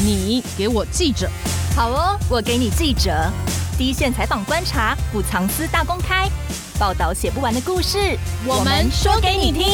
你给我记者，好哦，我给你记者，第一线采访观察，不藏私大公开，报道写不完的故事，我们说给你听。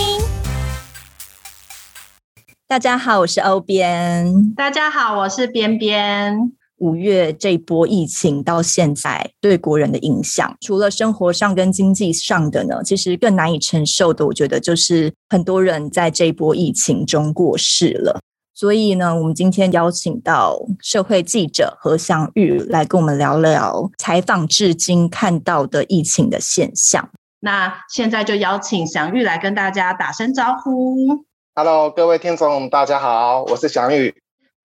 大家好，我是欧编。大家好，我是边边。五月这波疫情到现在对国人的影响，除了生活上跟经济上的呢，其实更难以承受的，我觉得就是很多人在这波疫情中过世了。所以呢，我们今天邀请到社会记者何祥玉来跟我们聊聊采访至今看到的疫情的现象。那现在就邀请祥玉来跟大家打声招呼。Hello，各位听众，大家好，我是祥玉。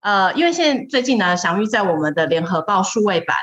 呃，因为现在最近呢，祥玉在我们的联合报数位版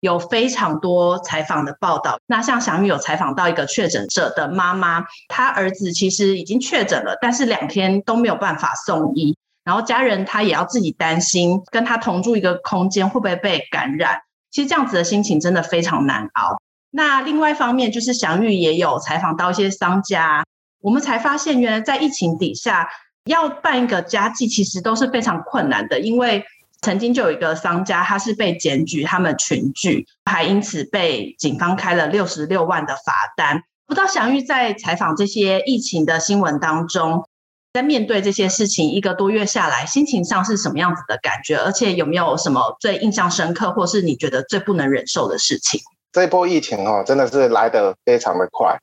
有非常多采访的报道。那像祥玉有采访到一个确诊者的妈妈，她儿子其实已经确诊了，但是两天都没有办法送医。然后家人他也要自己担心，跟他同住一个空间会不会被感染？其实这样子的心情真的非常难熬。那另外一方面，就是祥玉也有采访到一些商家，我们才发现原来在疫情底下要办一个家祭，其实都是非常困难的。因为曾经就有一个商家，他是被检举他们群聚，还因此被警方开了六十六万的罚单。不知道祥玉在采访这些疫情的新闻当中，在面对这些事情一个多月下来，心情上是什么样子的感觉？而且有没有什么最印象深刻，或是你觉得最不能忍受的事情？这波疫情哦，真的是来得非常的快。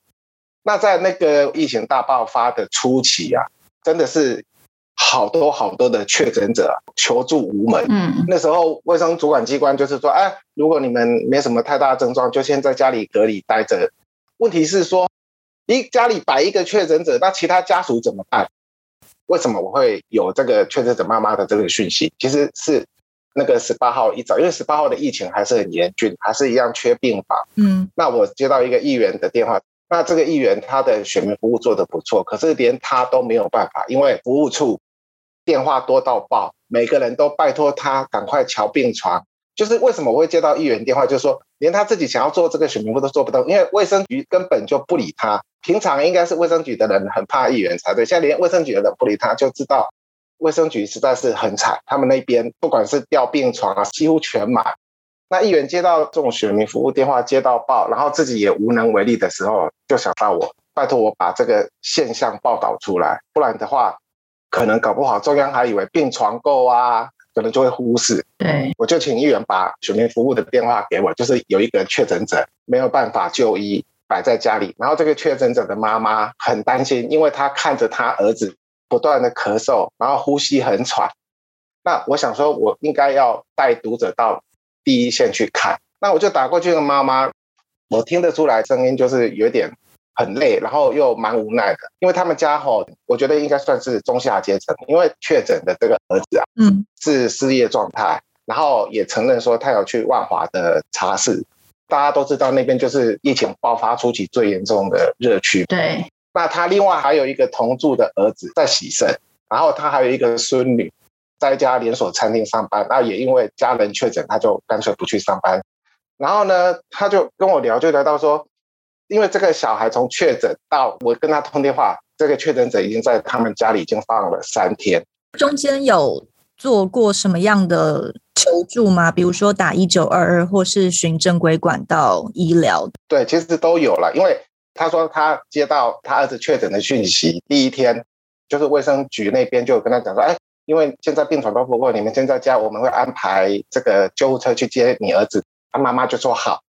那在那个疫情大爆发的初期啊，真的是好多好多的确诊者求助无门。嗯，那时候卫生主管机关就是说，哎，如果你们没什么太大的症状，就先在家里隔离待着。问题是说，一家里摆一个确诊者，那其他家属怎么办？为什么我会有这个确诊者妈妈的这个讯息？其实是那个十八号一早，因为十八号的疫情还是很严峻，还是一样缺病房。嗯，那我接到一个议员的电话，那这个议员他的选民服务做得不错，可是连他都没有办法，因为服务处电话多到爆，每个人都拜托他赶快瞧病床。就是为什么我会接到议员电话，就是说连他自己想要做这个选民服务都做不到，因为卫生局根本就不理他。平常应该是卫生局的人很怕议员才对，现在连卫生局的人不理他，就知道卫生局实在是很惨。他们那边不管是调病床啊，几乎全满。那议员接到这种选民服务电话，接到报，然后自己也无能为力的时候，就想到我，拜托我把这个现象报道出来，不然的话，可能搞不好中央还以为病床够啊。可能就会忽视，对，我就请议员把选民服务的电话给我，就是有一个确诊者没有办法就医，摆在家里，然后这个确诊者的妈妈很担心，因为她看着她儿子不断的咳嗽，然后呼吸很喘。那我想说，我应该要带读者到第一线去看，那我就打过去的妈妈，我听得出来声音就是有点。很累，然后又蛮无奈的，因为他们家吼，我觉得应该算是中下阶层，因为确诊的这个儿子啊，嗯，是失业状态，然后也承认说他有去万华的茶室，大家都知道那边就是疫情爆发初期最严重的热区。对，那他另外还有一个同住的儿子在洗肾，然后他还有一个孙女在一家连锁餐厅上班，那也因为家人确诊，他就干脆不去上班，然后呢，他就跟我聊，就聊到说。因为这个小孩从确诊到我跟他通电话，这个确诊者已经在他们家里已经放了三天。中间有做过什么样的求助吗？比如说打一九二二，或是寻正规管道医疗？对，其实都有了。因为他说他接到他儿子确诊的讯息，第一天就是卫生局那边就跟他讲说：“哎，因为现在病床都不够，你们先在家，我们会安排这个救护车去接你儿子。”他妈妈就说好。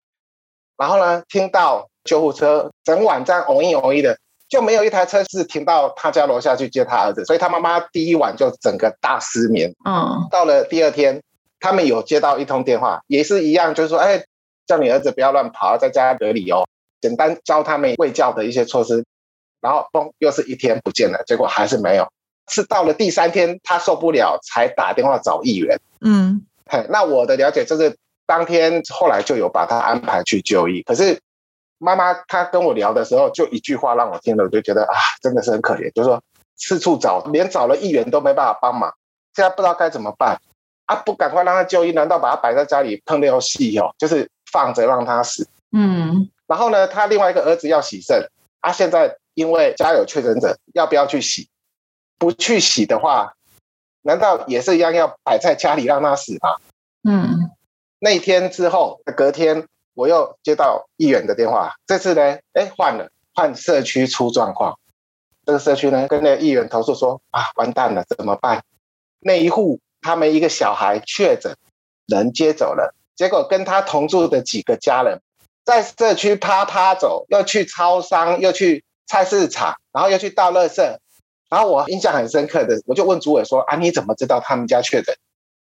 然后呢，听到。救护车整晚这样嗡一嗡一的，就没有一台车是停到他家楼下去接他儿子，所以他妈妈第一晚就整个大失眠。嗯，到了第二天，他们有接到一通电话，也是一样，就是说，哎，叫你儿子不要乱跑，在家隔离哦，简单教他们喂教的一些措施。然后，嘣，又是一天不见了，结果还是没有，是到了第三天他受不了才打电话找议员。嗯，嘿，那我的了解就是当天后来就有把他安排去就医，可是。妈妈她跟我聊的时候，就一句话让我听了，我就觉得啊，真的是很可怜。就是说四处找，连找了议员都没办法帮忙，现在不知道该怎么办啊！不赶快让他就医，难道把他摆在家里碰尿戏哦？就是放着让他死。嗯。然后呢，他另外一个儿子要洗肾啊，现在因为家有确诊者，要不要去洗？不去洗的话，难道也是一样要摆在家里让他死吗？嗯，那一天之后，隔天我又接到议员的电话，这次呢，哎，换了，换社区出状况。这个社区呢，跟那个议员投诉说啊，完蛋了，怎么办？那一户他们一个小孩确诊，人接走了，结果跟他同住的几个家人在社区趴趴走，又去超商，又去菜市场，然后又去倒垃圾。然后我印象很深刻的，我就问主委说啊，你怎么知道他们家确诊？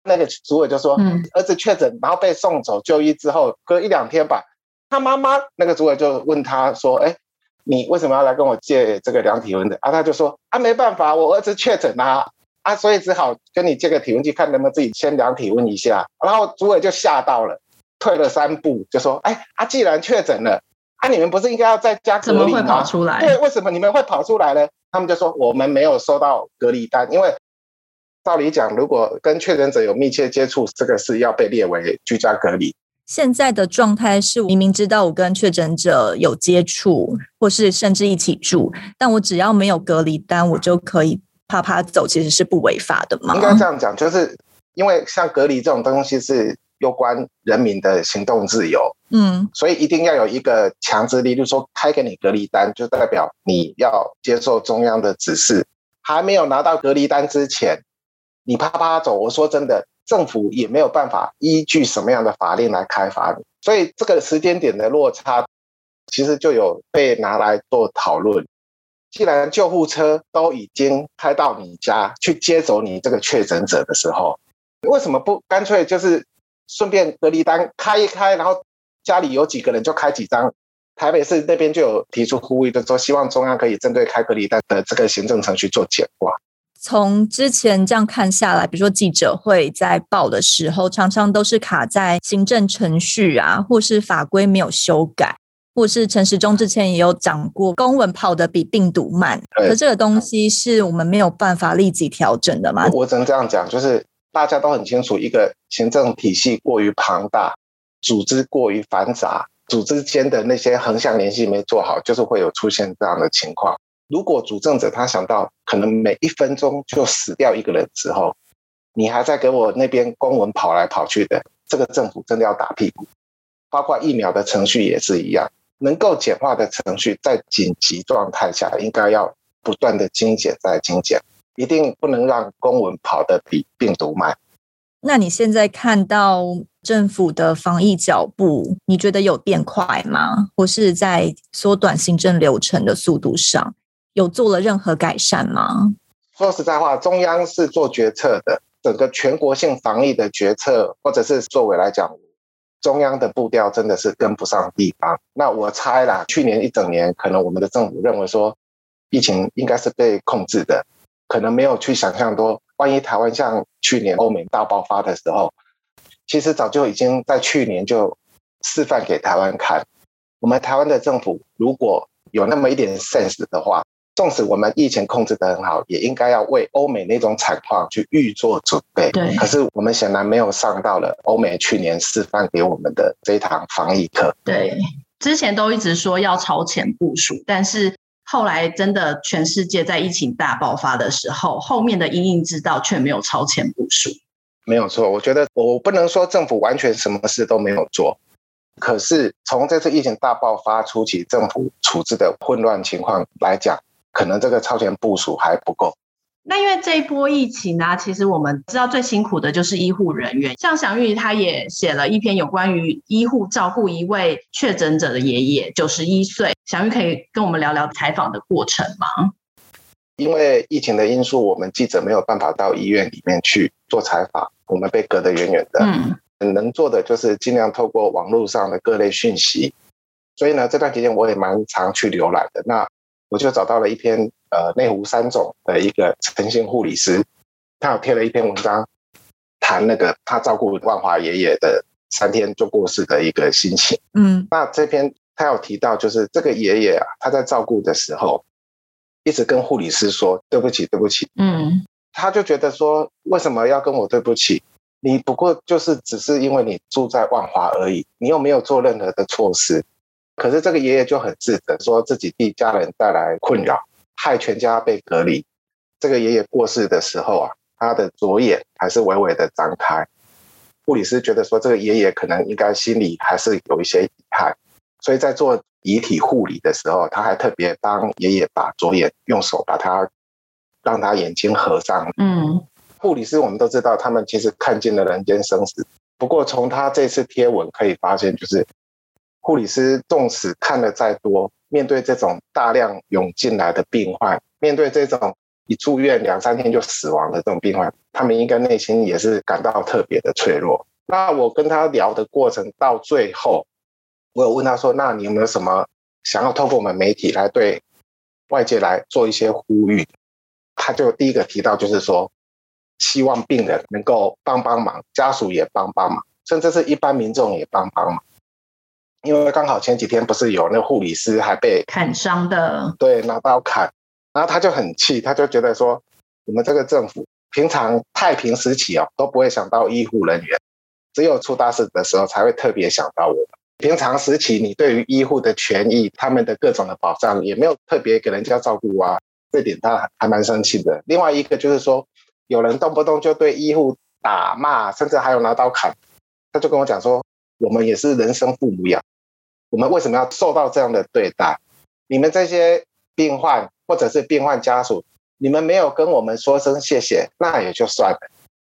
那个主委就说，嗯，儿子确诊，然后被送走就医之后，隔一两天吧，他妈妈那个主委就问他说，哎。你为什么要来跟我借这个量体温的？啊，他就说啊，没办法，我儿子确诊啦，啊，所以只好跟你借个体温计，看能不能自己先量体温一下。然后主委就吓到了，退了三步，就说：哎，啊，既然确诊了，啊，你们不是应该要在家隔离吗？怎么会跑出来？对，为什么你们会跑出来呢？他们就说我们没有收到隔离单，因为照理讲，如果跟确诊者有密切接触，这个是要被列为居家隔离。现在的状态是，明明知道我跟确诊者有接触，或是甚至一起住，但我只要没有隔离单，我就可以啪啪走，其实是不违法的嘛？应该这样讲，就是因为像隔离这种东西是有关人民的行动自由，嗯，所以一定要有一个强制力，就是说开给你隔离单，就代表你要接受中央的指示。还没有拿到隔离单之前，你啪啪走，我说真的。政府也没有办法依据什么样的法令来开罚你，所以这个时间点的落差，其实就有被拿来做讨论。既然救护车都已经开到你家去接走你这个确诊者的时候，为什么不干脆就是顺便隔离单开一开，然后家里有几个人就开几张？台北市那边就有提出呼吁就说，希望中央可以针对开隔离单的这个行政程序做简化。从之前这样看下来，比如说记者会在报的时候，常常都是卡在行政程序啊，或是法规没有修改，或是陈时中之前也有讲过，公文跑得比病毒慢。可这个东西是我们没有办法立即调整的嘛？我只能这样讲，就是大家都很清楚，一个行政体系过于庞大，组织过于繁杂，组织间的那些横向联系没做好，就是会有出现这样的情况。如果主政者他想到可能每一分钟就死掉一个人之后，你还在给我那边公文跑来跑去的，这个政府真的要打屁股。包括疫苗的程序也是一样，能够简化的程序，在紧急状态下应该要不断的精简再精简，一定不能让公文跑得比病毒慢。那你现在看到政府的防疫脚步，你觉得有变快吗？或是在缩短行政流程的速度上？有做了任何改善吗？说实在话，中央是做决策的，整个全国性防疫的决策，或者是作为来讲，中央的步调真的是跟不上地方。那我猜啦，去年一整年，可能我们的政府认为说，疫情应该是被控制的，可能没有去想象多，万一台湾像去年欧美大爆发的时候，其实早就已经在去年就示范给台湾看，我们台湾的政府如果有那么一点 sense 的话。纵使我们疫情控制得很好，也应该要为欧美那种惨况去预做准备。对，可是我们显然没有上到了欧美去年示范给我们的这一堂防疫课。对，之前都一直说要超前部署，但是后来真的全世界在疫情大爆发的时候，后面的因应之道却没有超前部署。没有错，我觉得我不能说政府完全什么事都没有做，可是从这次疫情大爆发初期，政府处置的混乱情况来讲。可能这个超前部署还不够。那因为这一波疫情呢、啊，其实我们知道最辛苦的就是医护人员。像祥玉他也写了一篇有关于医护照顾一位确诊者的爷爷，九十一岁。祥玉可以跟我们聊聊采访的过程吗？因为疫情的因素，我们记者没有办法到医院里面去做采访，我们被隔得远远的。嗯，能做的就是尽量透过网络上的各类讯息。所以呢，这段期间我也蛮常去浏览的。那我就找到了一篇呃内湖三总的一个陈姓护理师，他有贴了一篇文章，谈那个他照顾万华爷爷的三天就过世的一个心情。嗯，那这篇他有提到，就是这个爷爷啊，他在照顾的时候，一直跟护理师说对不起，对不起。嗯，他就觉得说，为什么要跟我对不起？你不过就是只是因为你住在万华而已，你又没有做任何的措施。可是这个爷爷就很自责，说自己替家人带来困扰，害全家被隔离。这个爷爷过世的时候啊，他的左眼还是微微的张开。护理师觉得说，这个爷爷可能应该心里还是有一些遗憾，所以在做遗体护理的时候，他还特别帮爷爷把左眼用手把他让他眼睛合上。嗯，护理师我们都知道，他们其实看尽了人间生死。不过从他这次贴文可以发现，就是护理师纵使看了再多，面对这种大量涌进来的病患，面对这种一住院两三天就死亡的这种病患，他们应该内心也是感到特别的脆弱。那我跟他聊的过程到最后，我有问他说：“那你有没有什么想要透过我们媒体来对外界来做一些呼吁？”他就第一个提到就是说，希望病人能够帮帮忙，家属也帮帮忙，甚至是一般民众也帮帮忙。因为刚好前几天不是有那护理师还被砍伤的，对，拿刀砍，然后他就很气，他就觉得说，你们这个政府平常太平时期哦都不会想到医护人员，只有出大事的时候才会特别想到我们。平常时期你对于医护的权益、他们的各种的保障也没有特别给人家照顾啊，这点他还蛮生气的。另外一个就是说，有人动不动就对医护打骂，甚至还有拿刀砍，他就跟我讲说。我们也是人生父母养，我们为什么要受到这样的对待？你们这些病患或者是病患家属，你们没有跟我们说声谢谢，那也就算了。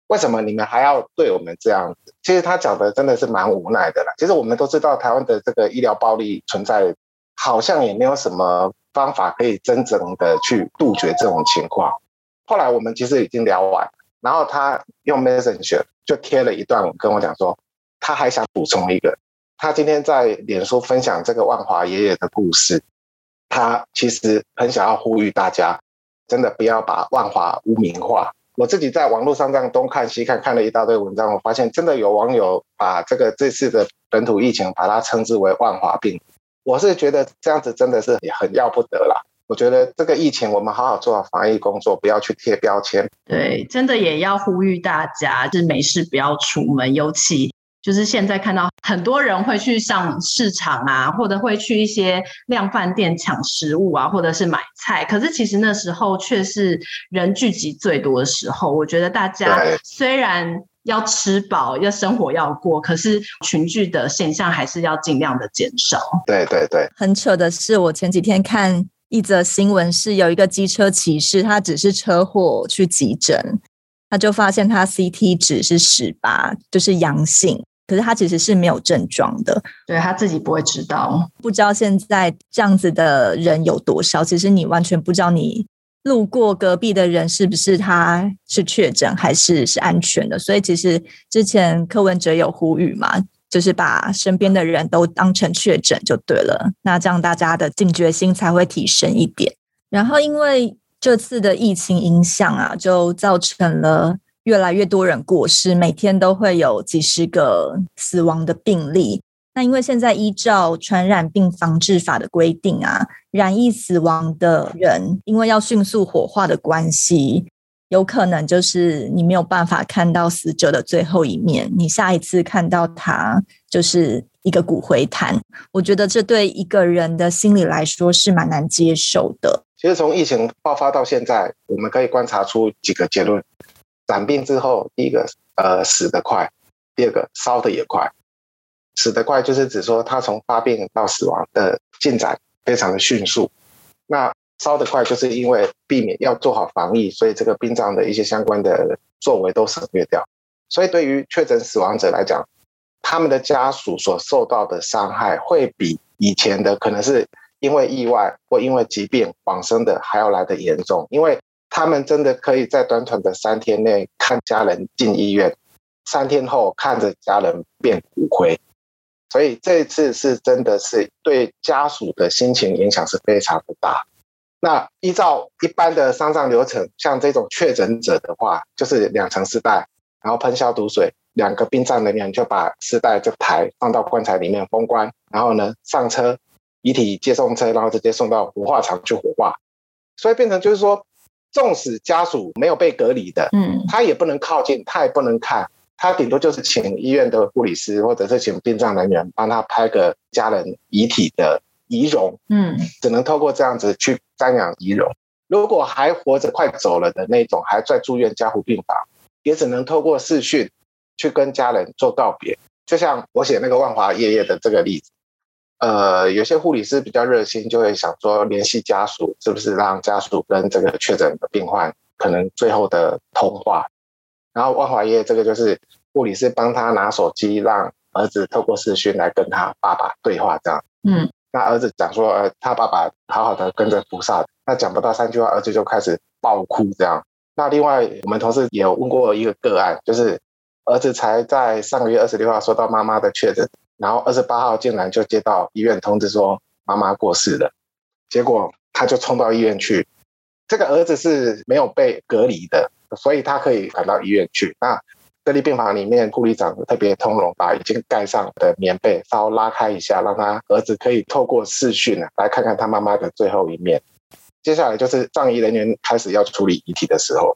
为什么你们还要对我们这样子？其实他讲的真的是蛮无奈的啦。其实我们都知道，台湾的这个医疗暴力存在，好像也没有什么方法可以真正的去杜绝这种情况。后来我们其实已经聊完，然后他用 Messenger 就贴了一段，跟我讲说。他还想补充一个，他今天在脸书分享这个万华爷爷的故事，他其实很想要呼吁大家，真的不要把万华污名化。我自己在网络上这样东看西看，看了一大堆文章，我发现真的有网友把这个这次的本土疫情，把它称之为万华病。我是觉得这样子真的是很要不得啦。我觉得这个疫情，我们好好做好防疫工作，不要去贴标签。对，真的也要呼吁大家，就是没事不要出门，尤其。就是现在看到很多人会去上市场啊，或者会去一些量贩店抢食物啊，或者是买菜。可是其实那时候却是人聚集最多的时候。我觉得大家虽然要吃饱，要生活要过，可是群聚的现象还是要尽量的减少。对对对，很扯的是，我前几天看一则新闻，是有一个机车骑士，他只是车祸去急诊，他就发现他 CT 值是十八，就是阳性。可是他其实是没有症状的，对，他自己不会知道，不知道现在这样子的人有多少。其实你完全不知道，你路过隔壁的人是不是他是确诊还是是安全的。所以其实之前柯文哲有呼吁嘛，就是把身边的人都当成确诊就对了。那这样大家的警觉心才会提升一点。然后因为这次的疫情影响啊，就造成了。越来越多人过世，每天都会有几十个死亡的病例。那因为现在依照传染病防治法的规定啊，染疫死亡的人，因为要迅速火化的关系，有可能就是你没有办法看到死者的最后一面。你下一次看到他，就是一个骨灰坛。我觉得这对一个人的心理来说是蛮难接受的。其实从疫情爆发到现在，我们可以观察出几个结论。染病之后，第一个呃死得快，第二个烧得也快。死得快就是指说他从发病到死亡的进展非常的迅速。那烧得快就是因为避免要做好防疫，所以这个殡葬的一些相关的作为都省略掉。所以对于确诊死亡者来讲，他们的家属所受到的伤害会比以前的可能是因为意外或因为疾病往生的还要来得严重，因为。他们真的可以在短短的三天内看家人进医院，三天后看着家人变骨灰，所以这一次是真的是对家属的心情影响是非常的大。那依照一般的丧葬流程，像这种确诊者的话，就是两层尸袋，然后喷消毒水，两个殡葬人员就把尸袋这抬放到棺材里面封棺，然后呢上车遗体接送车，然后直接送到火化场去火化，所以变成就是说。纵使家属没有被隔离的，嗯，他也不能靠近，他也不能看，他顶多就是请医院的护理师或者是请殡葬人员帮他拍个家人遗体的遗容，嗯，只能透过这样子去瞻仰遗容。如果还活着、快走了的那种，还在住院加护病房，也只能透过视讯去跟家人做告别。就像我写那个万华爷爷的这个例子，呃，有些护理师比较热心，就会想说联系家属，是不是让家属跟这个确诊的病患可能最后的通话？然后万华爷爷这个就是护理师帮他拿手机，让儿子透过视讯来跟他爸爸对话，这样。嗯。那儿子讲说，呃，他爸爸好好的跟着菩萨，那讲不到三句话，儿子就开始爆哭这样。那另外，我们同事也有问过一个个案，就是儿子才在上个月二十六号收到妈妈的确诊，然后二十八号竟然就接到医院通知说妈妈过世了，结果他就冲到医院去。这个儿子是没有被隔离的，所以他可以赶到医院去。那隔离病房里面，护理长特别通融，把已经盖上的棉被稍拉开一下，让他儿子可以透过视讯来看看他妈妈的最后一面。接下来就是葬仪人员开始要处理遗体的时候，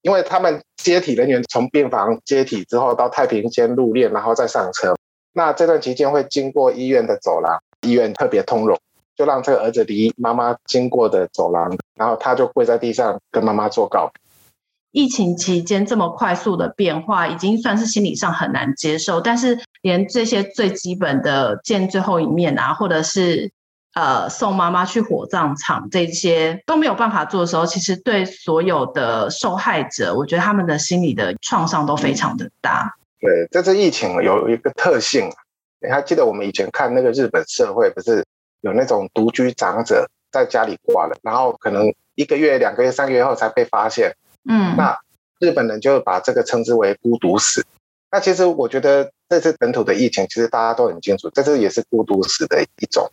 因为他们接体人员从病房接体之后到太平间入殓，然后再上车。那这段期间会经过医院的走廊，医院特别通融，就让这个儿子离妈妈经过的走廊，然后他就跪在地上跟妈妈做告别。疫情期间这么快速的变化，已经算是心理上很难接受。但是连这些最基本的见最后一面啊，或者是呃送妈妈去火葬场这些都没有办法做的时候，其实对所有的受害者，我觉得他们的心理的创伤都非常的大。对，这次疫情有一个特性，你还记得我们以前看那个日本社会，不是有那种独居长者在家里挂了，然后可能一个月、两个月、三个月后才被发现。嗯，那日本人就把这个称之为孤独死。那其实我觉得这次本土的疫情，其实大家都很清楚，这次也是孤独死的一种。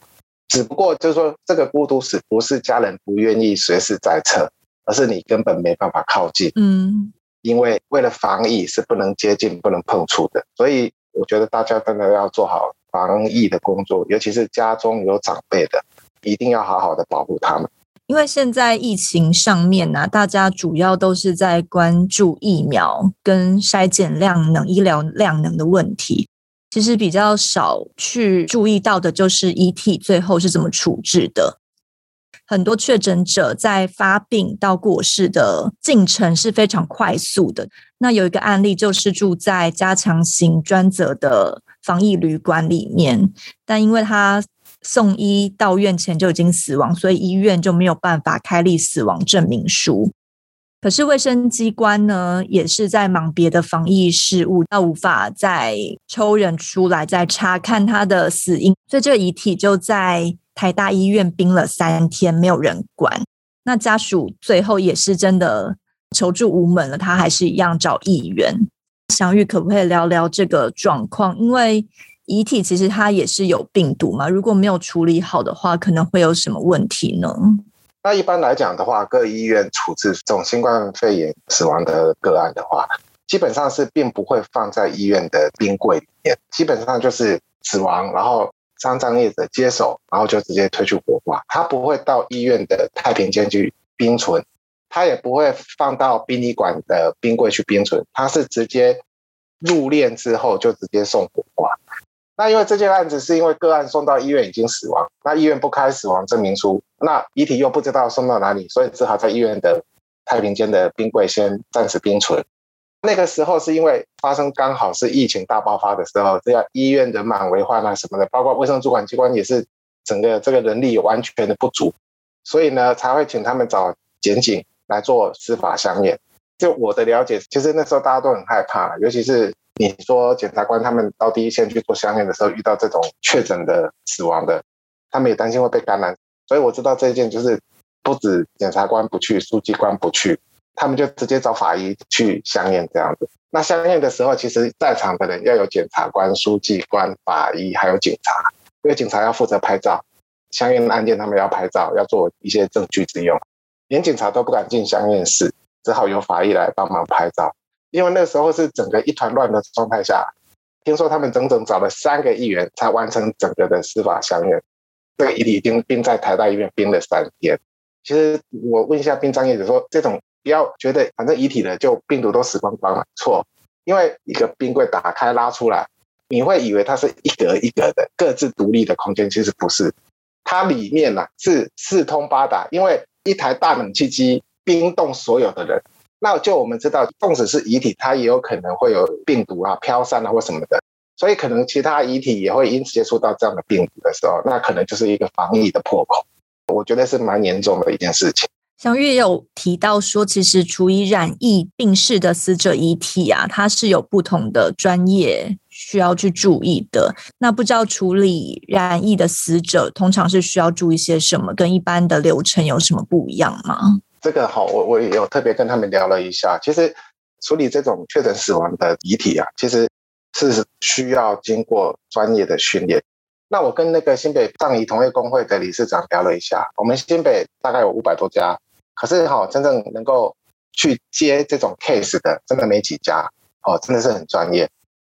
只不过就是说，这个孤独死不是家人不愿意随时在侧，而是你根本没办法靠近。嗯，因为为了防疫是不能接近、不能碰触的。所以我觉得大家真的要做好防疫的工作，尤其是家中有长辈的，一定要好好的保护他们。因为现在疫情上面呢、大家主要都是在关注疫苗跟筛检量能、医疗量能的问题，其实比较少去注意到的就是遗体最后是怎么处置的。很多确诊者在发病到过世的进程是非常快速的。那有一个案例就是住在加强型专责的防疫旅馆里面，但因为他送医到院前就已经死亡，所以医院就没有办法开立死亡证明书。可是卫生机关呢，也是在忙别的防疫事务，那无法再抽人出来再查看他的死因，所以这个遗体就在台大医院冰了三天，没有人管。那家属最后也是真的求助无门了，他还是一样找议员。祥玉可不可以聊聊这个状况？因为遗体其实它也是有病毒嘛，如果没有处理好的话，可能会有什么问题呢？那一般来讲的话，各医院处置这种新冠肺炎死亡的个案的话，基本上是并不会放在医院的冰柜里面，基本上就是死亡，然后丧葬业者接手，然后就直接推去火化，他不会到医院的太平间去冰存，他也不会放到殡仪馆的冰柜去冰存，他是直接入殓之后就直接送火化。那因为这件案子是因为个案送到医院已经死亡，那医院不开死亡证明书，那遗体又不知道送到哪里，所以只好在医院的太平间的冰柜先暂时冰存。那个时候是因为发生刚好是疫情大爆发的时候，这样医院人满为患啊什么的，包括卫生主管机关也是整个这个人力完全的不足，所以呢才会请他们找检警来做司法相验。就我的了解，其实那时候大家都很害怕，尤其是。你说检察官他们到第一线去做相验的时候，遇到这种确诊的死亡的，他们也担心会被感染，所以我知道这件就是不止检察官不去，书记官不去，他们就直接找法医去相验这样子。那相验的时候，其实在场的人要有检察官、书记官、法医，还有警察，因为警察要负责拍照，相验案件他们要拍照，要做一些证据之用，连警察都不敢进相验室，只好由法医来帮忙拍照。因为那时候是整个一团乱的状态下，听说他们整整找了三个议员才完成整个的司法相验。这个遗体已经冰在台大医院冰了三天。其实我问一下殡葬业者说，这种不要觉得反正遗体了就病毒都死光光了，错。因为一个冰柜打开拉出来，你会以为它是一格一格的各自独立的空间，其实不是。它里面呢是四通八达，因为一台大冷气机冰冻所有的人。那就我们知道，纵使是遗体，它也有可能会有病毒啊、飘散啊或什么的，所以可能其他遗体也会因此接触到这样的病毒的时候，那可能就是一个防疫的破口。我觉得是蛮严重的一件事情。祥玉也有提到说，其实处理染疫病逝的死者遗体啊，它是有不同的专业需要去注意的。那不知道处理染疫的死者，通常是需要注意些什么？跟一般的流程有什么不一样吗？这个好，我我也有特别跟他们聊了一下。其实处理这种确诊死亡的遗体啊，其实是需要经过专业的训练。那我跟那个新北葬仪同业公会的理事长聊了一下，我们新北大概有五百多家，可是哈，真正能够去接这种 case 的，真的没几家哦，真的是很专业。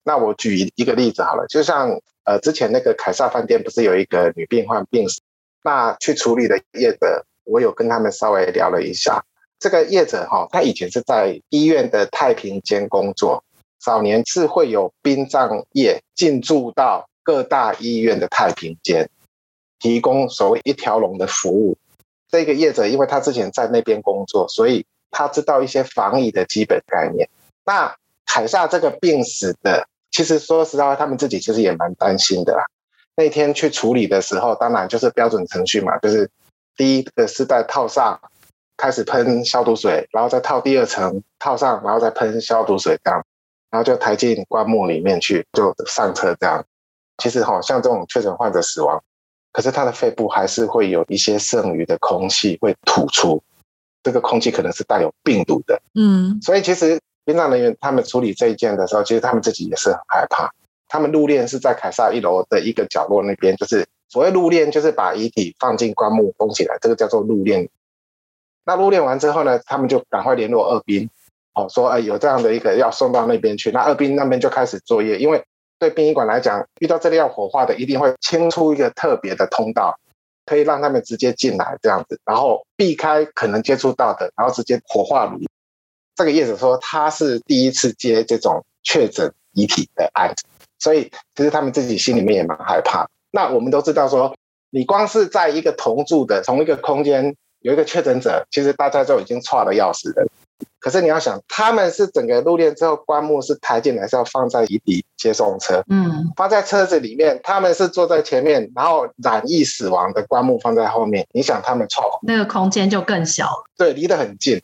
那我举一个例子好了，就像呃之前那个凯撒饭店不是有一个女病患病死，那去处理的业者。我有跟他们稍微聊了一下，这个业者哈，他以前是在医院的太平间工作，早年是会有殡葬业进驻到各大医院的太平间，提供所谓一条龙的服务。这个业者因为他之前在那边工作，所以他知道一些防疫的基本概念。那凯撒这个病死的，其实说实话，他们自己其实也蛮担心的啦。那天去处理的时候，当然就是标准程序嘛，就是。第一个是在套上，开始喷消毒水，然后再套第二层套上，然后再喷消毒水，这样，然后就抬进棺木里面去，就上车这样。其实哈，像这种确诊患者死亡，可是他的肺部还是会有一些剩余的空气会吐出，这个空气可能是带有病毒的。嗯，所以其实殡葬人员他们处理这一件的时候，其实他们自己也是很害怕。他们入殓是在凯撒一楼的一个角落那边，就是。所谓入殓，就是把遗体放进棺木封起来，这个叫做入殓。那入殓完之后呢，他们就赶快联络二殡，哦，说哎有这样的一个要送到那边去。那二殡那边就开始作业，因为对殡仪馆来讲，遇到这里要火化的，一定会清出一个特别的通道，可以让他们直接进来这样子，然后避开可能接触到的，然后直接火化炉。这个业主说他是第一次接这种确诊遗体的案子，所以其实他们自己心里面也蛮害怕。那我们都知道说，你光是在一个同住的同一个空间有一个确诊者，其实大家就已经剉得要死了。可是你要想，他们是整个入殓之后，棺木是抬进来，是要放在遗体接送车，嗯，放在车子里面，他们是坐在前面，然后染疫死亡的棺木放在后面。你想他们剉，那个空间就更小了，对，离得很近。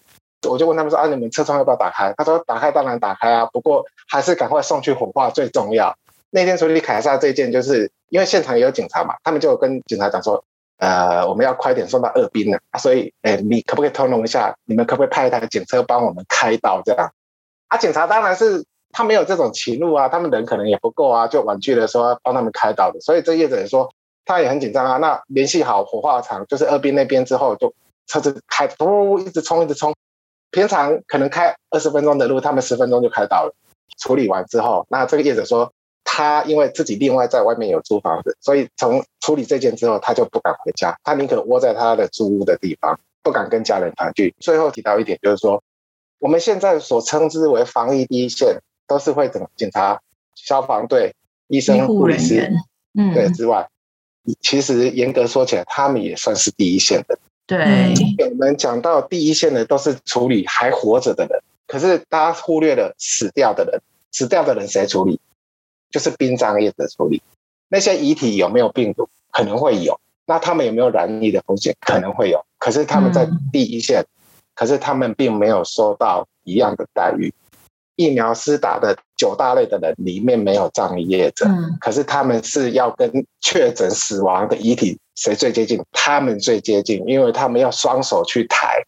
我就问他们说：“啊，你们车窗要不要打开？”他说：“打开，当然打开啊，不过还是赶快送去火化最重要。”那天处理凯撒这件，就是因为现场也有警察嘛，他们就跟警察讲说，呃，我们要快点送到二殡了，所以，哎，你可不可以通融一下？你们可不可以派一台警车帮我们开道这样？啊，警察当然是他没有这种情路啊，他们人可能也不够啊，就婉拒了说帮他们开道的。所以这业者也说他也很紧张啊。那联系好火化场，就是二殡那边之后，就车子开，嘟，一直冲，一直冲。平常可能开二十分钟的路，他们十分钟就开到了。处理完之后，那这个业者说。他因为自己另外在外面有租房子，所以从处理这件之后，他就不敢回家，他宁可窝在他的租屋的地方，不敢跟家人团聚。最后提到一点，就是说我们现在所称之为防疫第一线，都是会怎么警察、消防队、医生、护理师，嗯，对之外，其实严格说起来，他们也算是第一线的。对，我们讲到第一线的都是处理还活着的人，可是大家忽略了死掉的人，死掉的人谁处理？就是殡葬业的处理，那些遗体有没有病毒？可能会有。那他们有没有染疫的风险？可能会有。可是他们在第一线，嗯、可是他们并没有收到一样的待遇。疫苗施打的九大类的人里面没有葬仪业者，嗯、可是他们是要跟确诊死亡的遗体谁最接近？他们最接近，因为他们要双手去抬。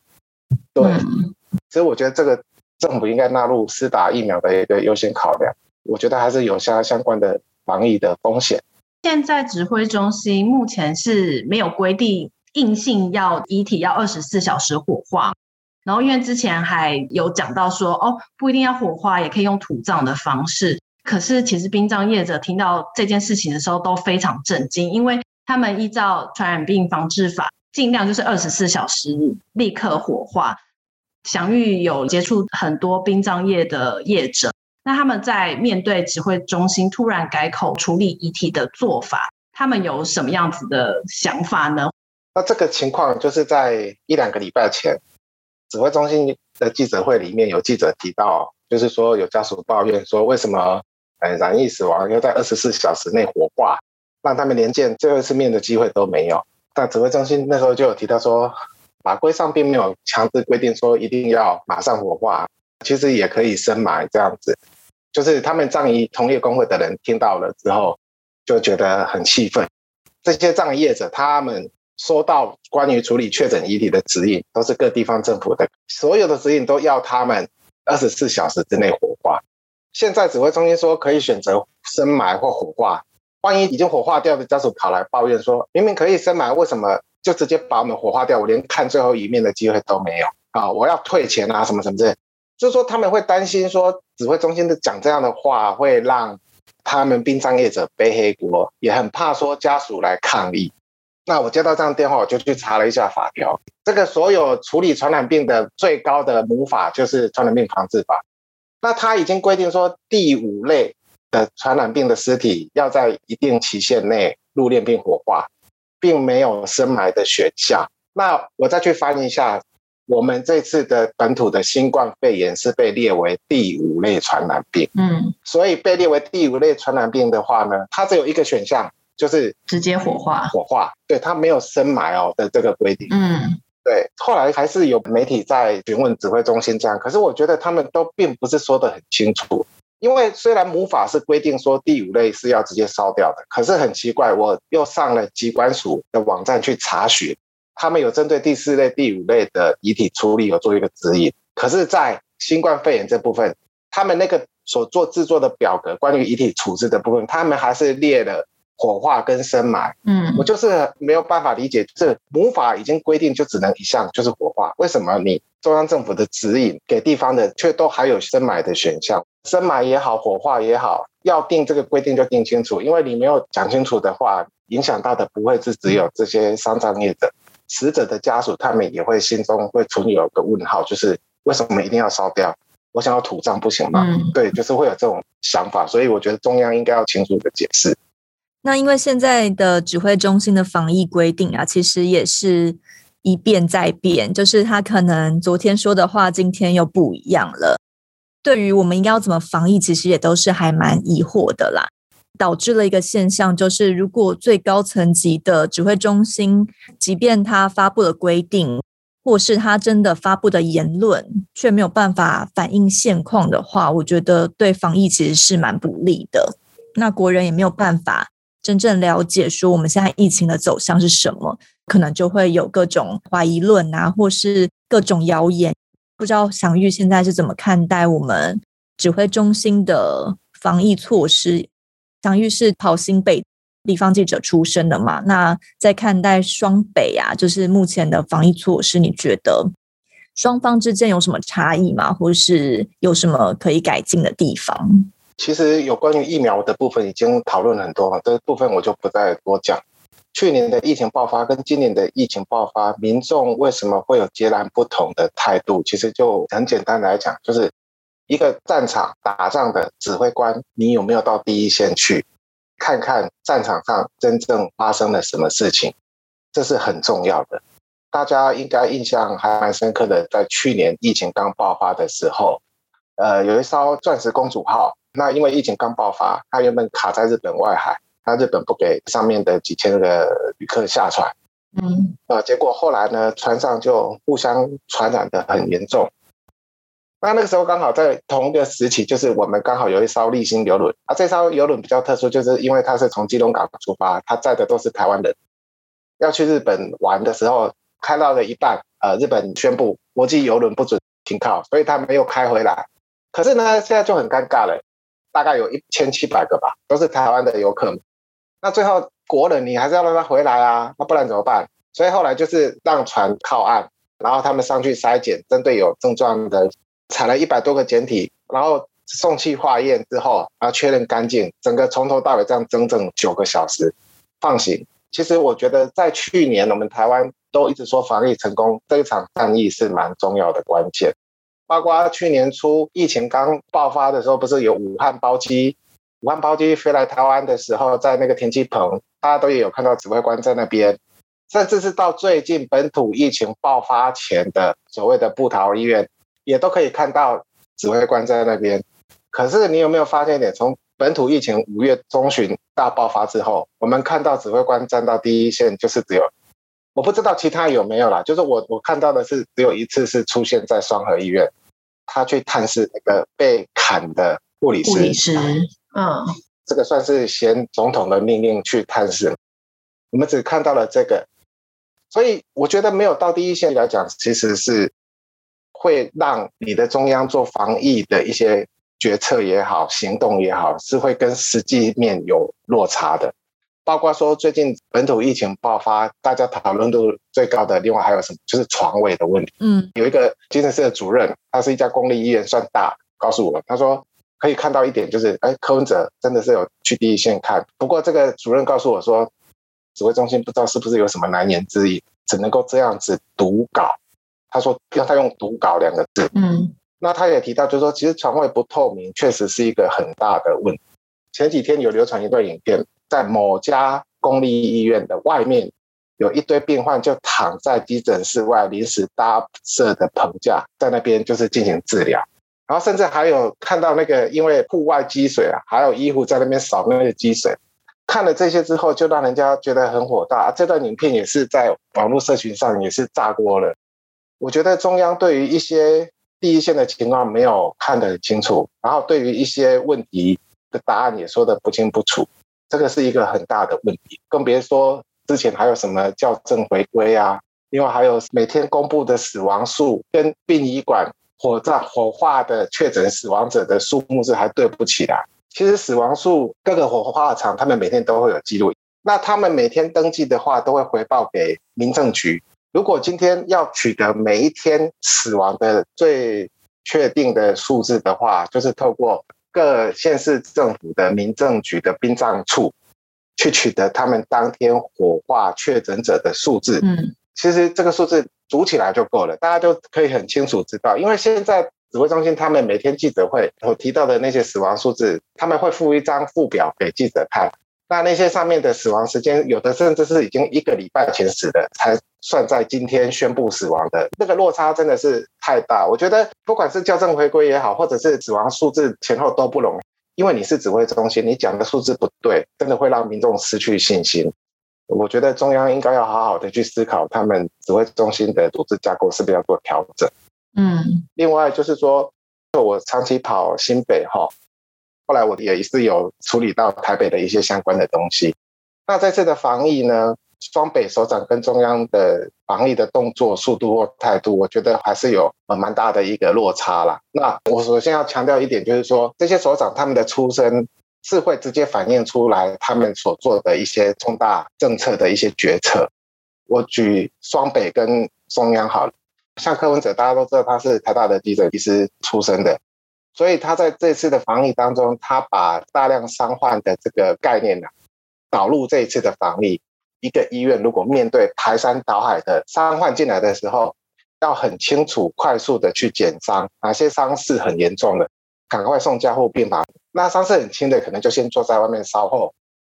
对，嗯、所以我觉得这个政府应该纳入施打疫苗的一个优先考量。我觉得还是有相相关的防疫的风险。现在指挥中心目前是没有规定硬性要遗体要二十四小时火化，然后因为之前还有讲到说哦，不一定要火化，也可以用土葬的方式。可是其实殡葬业者听到这件事情的时候都非常震惊，因为他们依照传染病防治法，尽量就是二十四小时立刻火化。祥玉有接触很多殡葬业的业者。那他们在面对指挥中心突然改口处理遗体的做法，他们有什么样子的想法呢？那这个情况就是在一两个礼拜前，指挥中心的记者会里面有记者提到，就是说有家属抱怨说，为什么呃染疫死亡要在二十四小时内火化，让他们连见最后一次面的机会都没有。但指挥中心那时候就有提到说，法规上并没有强制规定说一定要马上火化，其实也可以深埋这样子。就是他们葬仪同业工会的人听到了之后，就觉得很气愤。这些葬仪业者，他们收到关于处理确诊遗体的指引，都是各地方政府的，所有的指引都要他们二十四小时之内火化。现在指挥中心说可以选择深埋或火化，万一已经火化掉的家属跑来抱怨说，明明可以深埋，为什么就直接把我们火化掉？我连看最后一面的机会都没有啊！我要退钱啊，什么什么之类。就是说他们会担心说，指挥中心的讲这样的话会让。他们殡葬业者背黑锅，也很怕说家属来抗议。那我接到这样电话，我就去查了一下法条。这个所有处理传染病的最高的母法就是《传染病防治法》。那他已经规定说，第五类的传染病的尸体要在一定期限内入殓并火化，并没有深埋的选项。那我再去翻一下。我们这次的本土的新冠肺炎是被列为第五类传染病，嗯，所以被列为第五类传染病的话呢，它只有一个选项，就是直接火化。火化，对，它没有深埋哦的这个规定，嗯，对。后来还是有媒体在询问指挥中心这样，可是我觉得他们都并不是说得很清楚，因为虽然母法是规定说第五类是要直接烧掉的，可是很奇怪，我又上了疾管署的网站去查询。他们有针对第四类、第五类的遗体处理有做一个指引，可是，在新冠肺炎这部分，他们那个所做制作的表格，关于遗体处置的部分，他们还是列了火化跟深埋。嗯，我就是没有办法理解，这母法已经规定就只能一项，就是火化，为什么你中央政府的指引给地方的却都还有深埋的选项？深埋也好，火化也好，要定这个规定就定清楚，因为你没有讲清楚的话，影响到的不会是只有这些丧葬业者。死者的家属，他们也会心中会存有个问号，就是为什么一定要烧掉？我想要土葬不行吗？嗯，对，就是会有这种想法，所以我觉得中央应该要清楚的解释。那因为现在的指挥中心的防疫规定啊，其实也是一变再变，就是他可能昨天说的话，今天又不一样了。对于我们应该要怎么防疫，其实也都是还蛮疑惑的啦。导致了一个现象，就是如果最高层级的指挥中心，即便他发布了规定，或是他真的发布的言论，却没有办法反映现况的话，我觉得对防疫其实是蛮不利的。那国人也没有办法真正了解说我们现在疫情的走向是什么，可能就会有各种怀疑论啊，或是各种谣言。不知道祥玉现在是怎么看待我们指挥中心的防疫措施？祥玉是跑新北地方记者出身的嘛？那在看待双北啊，就是目前的防疫措施，你觉得双方之间有什么差异吗？或是有什么可以改进的地方？其实有关于疫苗的部分已经讨论很多了，这部分我就不再多讲。去年的疫情爆发跟今年的疫情爆发，民众为什么会有截然不同的态度？其实就很简单来讲，就是。一个战场打仗的指挥官，你有没有到第一线去看看战场上真正发生了什么事情？这是很重要的。大家应该印象还蛮深刻的，在去年疫情刚爆发的时候，呃，有一艘钻石公主号，那因为疫情刚爆发，它原本卡在日本外海，那日本不给上面的几千个旅客下船，嗯，呃，结果后来呢，船上就互相传染的很严重。那那个时候刚好在同一个时期，就是我们刚好有一艘丽星邮轮啊。这艘游轮比较特殊，就是因为它是从基隆港出发，它载的都是台湾人。要去日本玩的时候，开到了一半，呃，日本宣布国际游轮不准停靠，所以它没有开回来。可是呢，现在就很尴尬了，大概有一千七百个吧，都是台湾的游客。那最后国人你还是要让他回来啊，那不然怎么办？所以后来就是让船靠岸，然后他们上去筛检，针对有症状的。采了一百多个检体，然后送去化验之后，然后确认干净，整个从头到尾这样整整九个小时放行。其实我觉得在去年我们台湾都一直说防疫成功，这一场战役是蛮重要的关键。包括去年初疫情刚爆发的时候，不是有武汉包机，武汉包机飞来台湾的时候，在那个停机棚，大家都也有看到指挥官在那边。甚至是到最近本土疫情爆发前的所谓的布桃医院，也都可以看到指挥官在那边。可是你有没有发现一点？从本土疫情五月中旬大爆发之后，我们看到指挥官站到第一线，就是只有我不知道其他有没有啦。就是我我看到的是只有一次是出现在双河医院，他去探视那个被砍的护理师。护理师，嗯，这个算是衔总统的命令去探视。我们只看到了这个，所以我觉得没有到第一线来讲，其实是会让你的中央做防疫的一些。决策也好，行动也好，是会跟实际面有落差的。包括说最近本土疫情爆发，大家讨论度最高的，另外还有什么？就是床位的问题。嗯，有一个精神科的主任，他是一家公立医院，算大，告诉我，他说可以看到一点，就是哎，柯文哲真的是有去第一线看。不过这个主任告诉我说，指挥中心不知道是不是有什么难言之隐，只能够这样子读稿。他说让他用读稿两个字。嗯。那他也提到，就是说，其实床位不透明，确实是一个很大的问题。前几天有流传一段影片，在某家公立医院的外面，有一堆病患就躺在急诊室外临时搭设的棚架，在那边就是进行治疗。然后甚至还有看到那个因为户外积水啊，还有医护在那边扫那个积水。看了这些之后，就让人家觉得很火大。这段影片也是在网络社群上也是炸锅了。我觉得中央对于一些第一线的情况没有看得很清楚，然后对于一些问题的答案也说得不清不楚，这个是一个很大的问题。更别说之前还有什么校正回归啊，另外还有每天公布的死亡数跟殡仪馆火葬火化的确诊死亡者的数目是还对不起来。其实死亡数各个火化场他们每天都会有记录，那他们每天登记的话都会回报给民政局。如果今天要取得每一天死亡的最确定的数字的话，就是透过各县市政府的民政局的殡葬处去取得他们当天火化确诊者的数字。嗯，其实这个数字组起来就够了，大家就可以很清楚知道。因为现在指挥中心他们每天记者会我提到的那些死亡数字，他们会附一张附表给记者看。那那些上面的死亡时间，有的甚至是已经一个礼拜前死的，才算在今天宣布死亡的，那个落差真的是太大。我觉得不管是校正回归也好，或者是死亡数字前后都不容易，因为你是指挥中心，你讲的数字不对，真的会让民众失去信心。我觉得中央应该要好好的去思考，他们指挥中心的组织架构是不是要做调整。嗯，另外就是说，我长期跑新北哈。后来我也是有处理到台北的一些相关的东西。那在这次的防疫呢，双北首长跟中央的防疫的动作速度或态度，我觉得还是有蛮大的一个落差啦。那我首先要强调一点，就是说这些首长他们的出身是会直接反映出来他们所做的一些重大政策的一些决策。我举双北跟中央好了，像柯文哲大家都知道他是台大的急诊医师出身的。所以他在这次的防疫当中，他把大量伤患的这个概念呢，导入这一次的防疫。一个医院如果面对排山倒海的伤患进来的时候，要很清楚、快速的去检伤，哪些伤势很严重的，赶快送加护病房；那伤势很轻的，可能就先坐在外面稍后。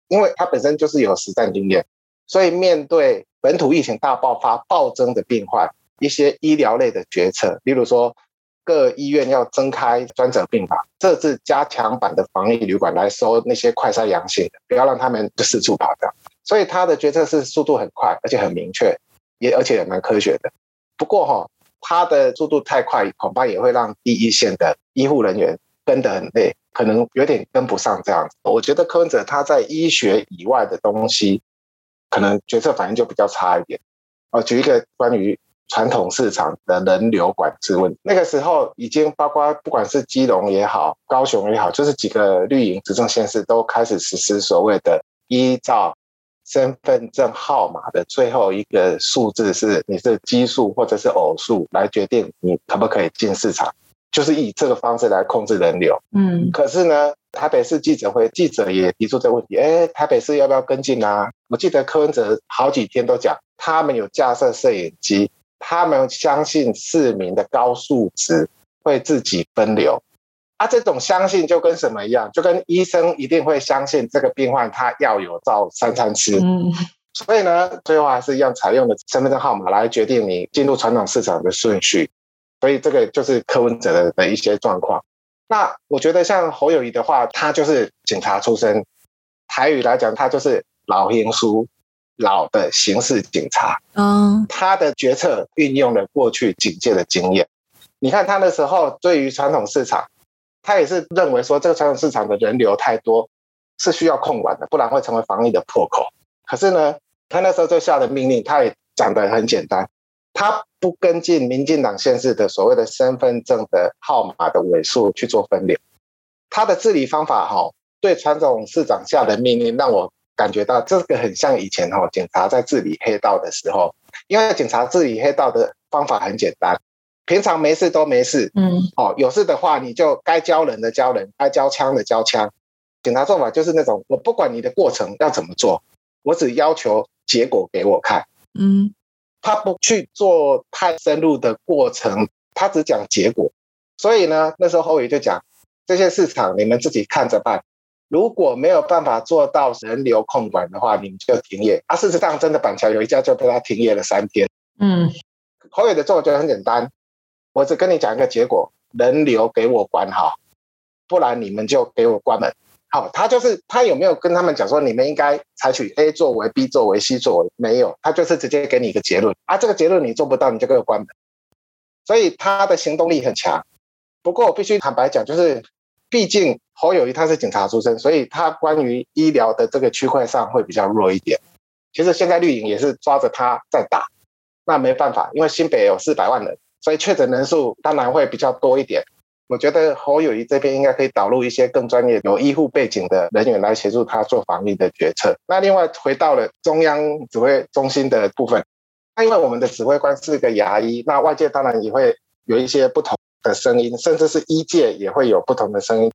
因为他本身就是有实战经验，所以面对本土疫情大爆发、暴增的病患，一些医疗类的决策，例如说。各医院要增开专责病房，设置加强版的防疫旅馆来收那些快筛阳性的，不要让他们就四处跑掉。所以他的决策是速度很快，而且很明确，也而且也蛮科学的。不过哈，他的速度太快，恐怕也会让第一线的医护人员跟得很累，可能有点跟不上这样子。我觉得柯文哲他在医学以外的东西，可能决策反应就比较差一点。我举一个关于。传统市场的人流管制问题，那个时候已经包括不管是基隆也好，高雄也好，就是几个绿营执政县市都开始实施所谓的依照身份证号码的最后一个数字是你是奇数或者是偶数来决定你可不可以进市场，就是以这个方式来控制人流。嗯，可是呢，台北市记者会记者也提出这个问题，哎，台北市要不要跟进啊？我记得柯文哲好几天都讲，他们有架设摄影机。他们相信市民的高数值会自己分流，啊，这种相信就跟什么一样？就跟医生一定会相信这个病患他要有照三餐吃，所以呢，最后还是一样采用的身份证号码来决定你进入传统市场的顺序。所以这个就是柯文哲的的一些状况。那我觉得像侯友谊的话，他就是警察出身，台语来讲，他就是老兵叔，老的刑事警察。嗯，他的决策运用了过去警界的经验。你看他那时候对于传统市场，他也是认为说这个传统市场的人流太多，是需要控管的，不然会成为防疫的破口。可是呢，他那时候就下的命令，他也讲得很简单，他不跟进民进党县市的所谓的身份证的号码的尾数去做分流。他的治理方法哈，对传统市场下的命令，让我感觉到这个很像以前哈警察在治理黑道的时候，因为警察治理黑道的方法很简单，平常没事都没事，嗯，哦，有事的话你就该交人的交人，该交枪的交枪。警察做法就是那种，我不管你的过程要怎么做。我只要求结果给我看，嗯，他不去做太深入的过程，他只讲结果。所以呢，那时候侯宇就讲，这些市场你们自己看着办。如果没有办法做到人流控管的话，你们就停业。啊，事实上真的板桥有一家就被他停业了三天。嗯，侯友的做法就很简单，我只跟你讲一个结果，人流给我管好，不然你们就给我关门。好，他就是他有没有跟他们讲说，你们应该采取 A 作为、B 作为、C 作为？没有，他就是直接给你一个结论啊，这个结论你做不到，你就给我关门。所以他的行动力很强。不过我必须坦白讲，就是毕竟侯友宜他是警察出身，所以他关于医疗的这个区块上会比较弱一点。其实现在绿营也是抓着他在打，那没办法，因为新北有四百万人，所以确诊人数当然会比较多一点。我觉得侯友谊这边应该可以导入一些更专业、有医护背景的人员来协助他做防疫的决策。那另外回到了中央指挥中心的部分，那因为我们的指挥官是个牙医，那外界当然也会有一些不同的声音，甚至是医界也会有不同的声音。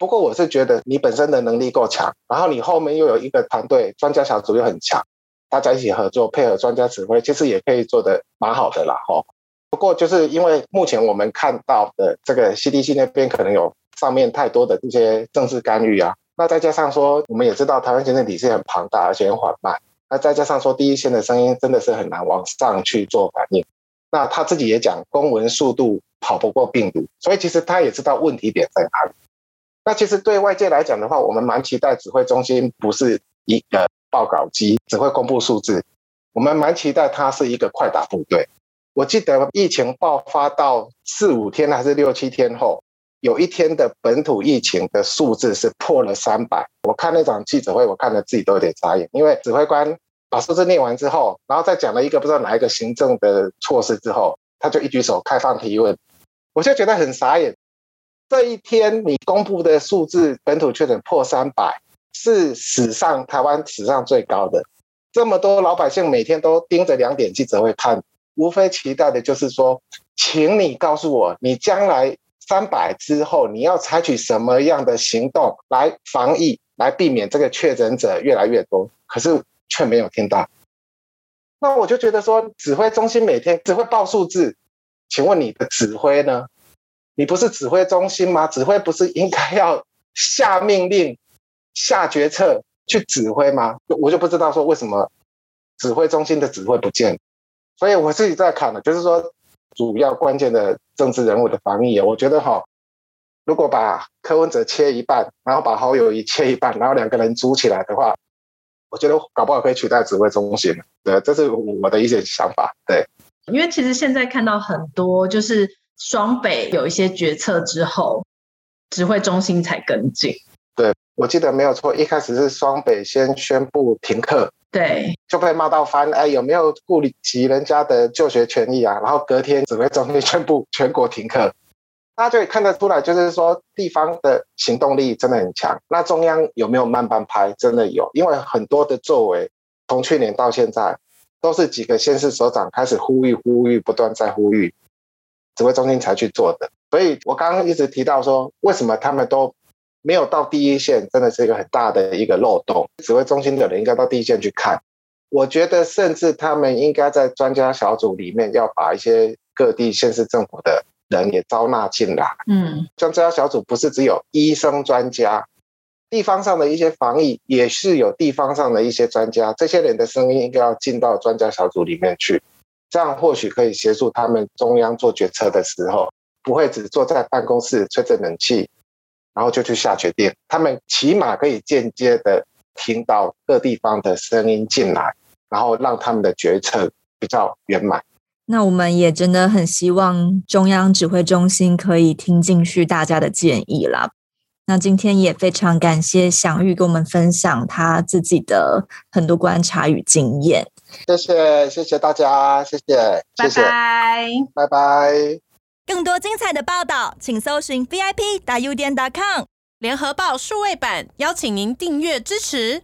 不过我是觉得你本身的能力够强，然后你后面又有一个团队专家小组又很强，大家一起合作配合专家指挥，其实也可以做得蛮好的啦，吼。不过，就是因为目前我们看到的这个 CDC 那边可能有上面太多的这些政治干预啊，那再加上说，我们也知道台湾行政体系很庞大而且很缓慢，那再加上说第一线的声音真的是很难往上去做反应。那他自己也讲，公文速度跑不过病毒，所以其实他也知道问题点在哪里。那其实对外界来讲的话，我们蛮期待指挥中心不是一个报告机，只会公布数字，我们蛮期待它是一个快打部队。我记得疫情爆发到四五天还是六七天后，有一天的本土疫情的数字是破了三百。我看那场记者会，我看了自己都有点傻眼，因为指挥官把数字念完之后，然后再讲了一个不知道哪一个行政的措施之后，他就一举手开放提问，我就觉得很傻眼。这一天你公布的数字本土确诊破三百，是史上台湾史上最高的，这么多老百姓每天都盯着两点记者会看。无非期待的就是说，请你告诉我，你将来三百之后，你要采取什么样的行动来防疫，来避免这个确诊者越来越多。可是却没有听到。那我就觉得说，指挥中心每天只会报数字，请问你的指挥呢？你不是指挥中心吗？指挥不是应该要下命令、下决策去指挥吗？我就不知道说为什么指挥中心的指挥不见。所以我自己在看呢，就是说主要关键的政治人物的防疫，我觉得哈，如果把柯文哲切一半，然后把侯友宜切一半，然后两个人组起来的话，我觉得搞不好可以取代指挥中心。对，这是我的一些想法。对，因为其实现在看到很多，就是双北有一些决策之后，指挥中心才跟进。对，我记得没有错，一开始是双北先宣布停课。对，就被骂到翻。哎，有没有顾及人家的就学权益啊？然后隔天指挥中心 宣布全国停课，大家就可以看得出来，就是说地方的行动力真的很强。那中央有没有慢半拍？真的有，因为很多的作为，从去年到现在，都是几个县市首长开始呼吁、呼吁、不断在呼吁，指挥中心才去做的。所以我刚刚一直提到说，为什么他们都。没有到第一线，真的是一个很大的一个漏洞。指挥中心的人应该到第一线去看。我觉得，甚至他们应该在专家小组里面要把一些各地县市政府的人也招纳进来。嗯，像专家小组不是只有医生专家，地方上的一些防疫也是有地方上的一些专家，这些人的声音应该要进到专家小组里面去，这样或许可以协助他们中央做决策的时候，不会只坐在办公室吹着冷气，然后就去下决定。他们起码可以间接的听到各地方的声音进来，然后让他们的决策比较圆满。那我们也真的很希望中央指挥中心可以听进去大家的建议啦。那今天也非常感谢祥玉跟我们分享他自己的很多观察与经验。谢谢，谢谢大家，谢谢，拜拜，拜拜。更多精彩的报道，请搜寻 VIP 大 U 点 com 联合报数位版，邀请您订阅支持。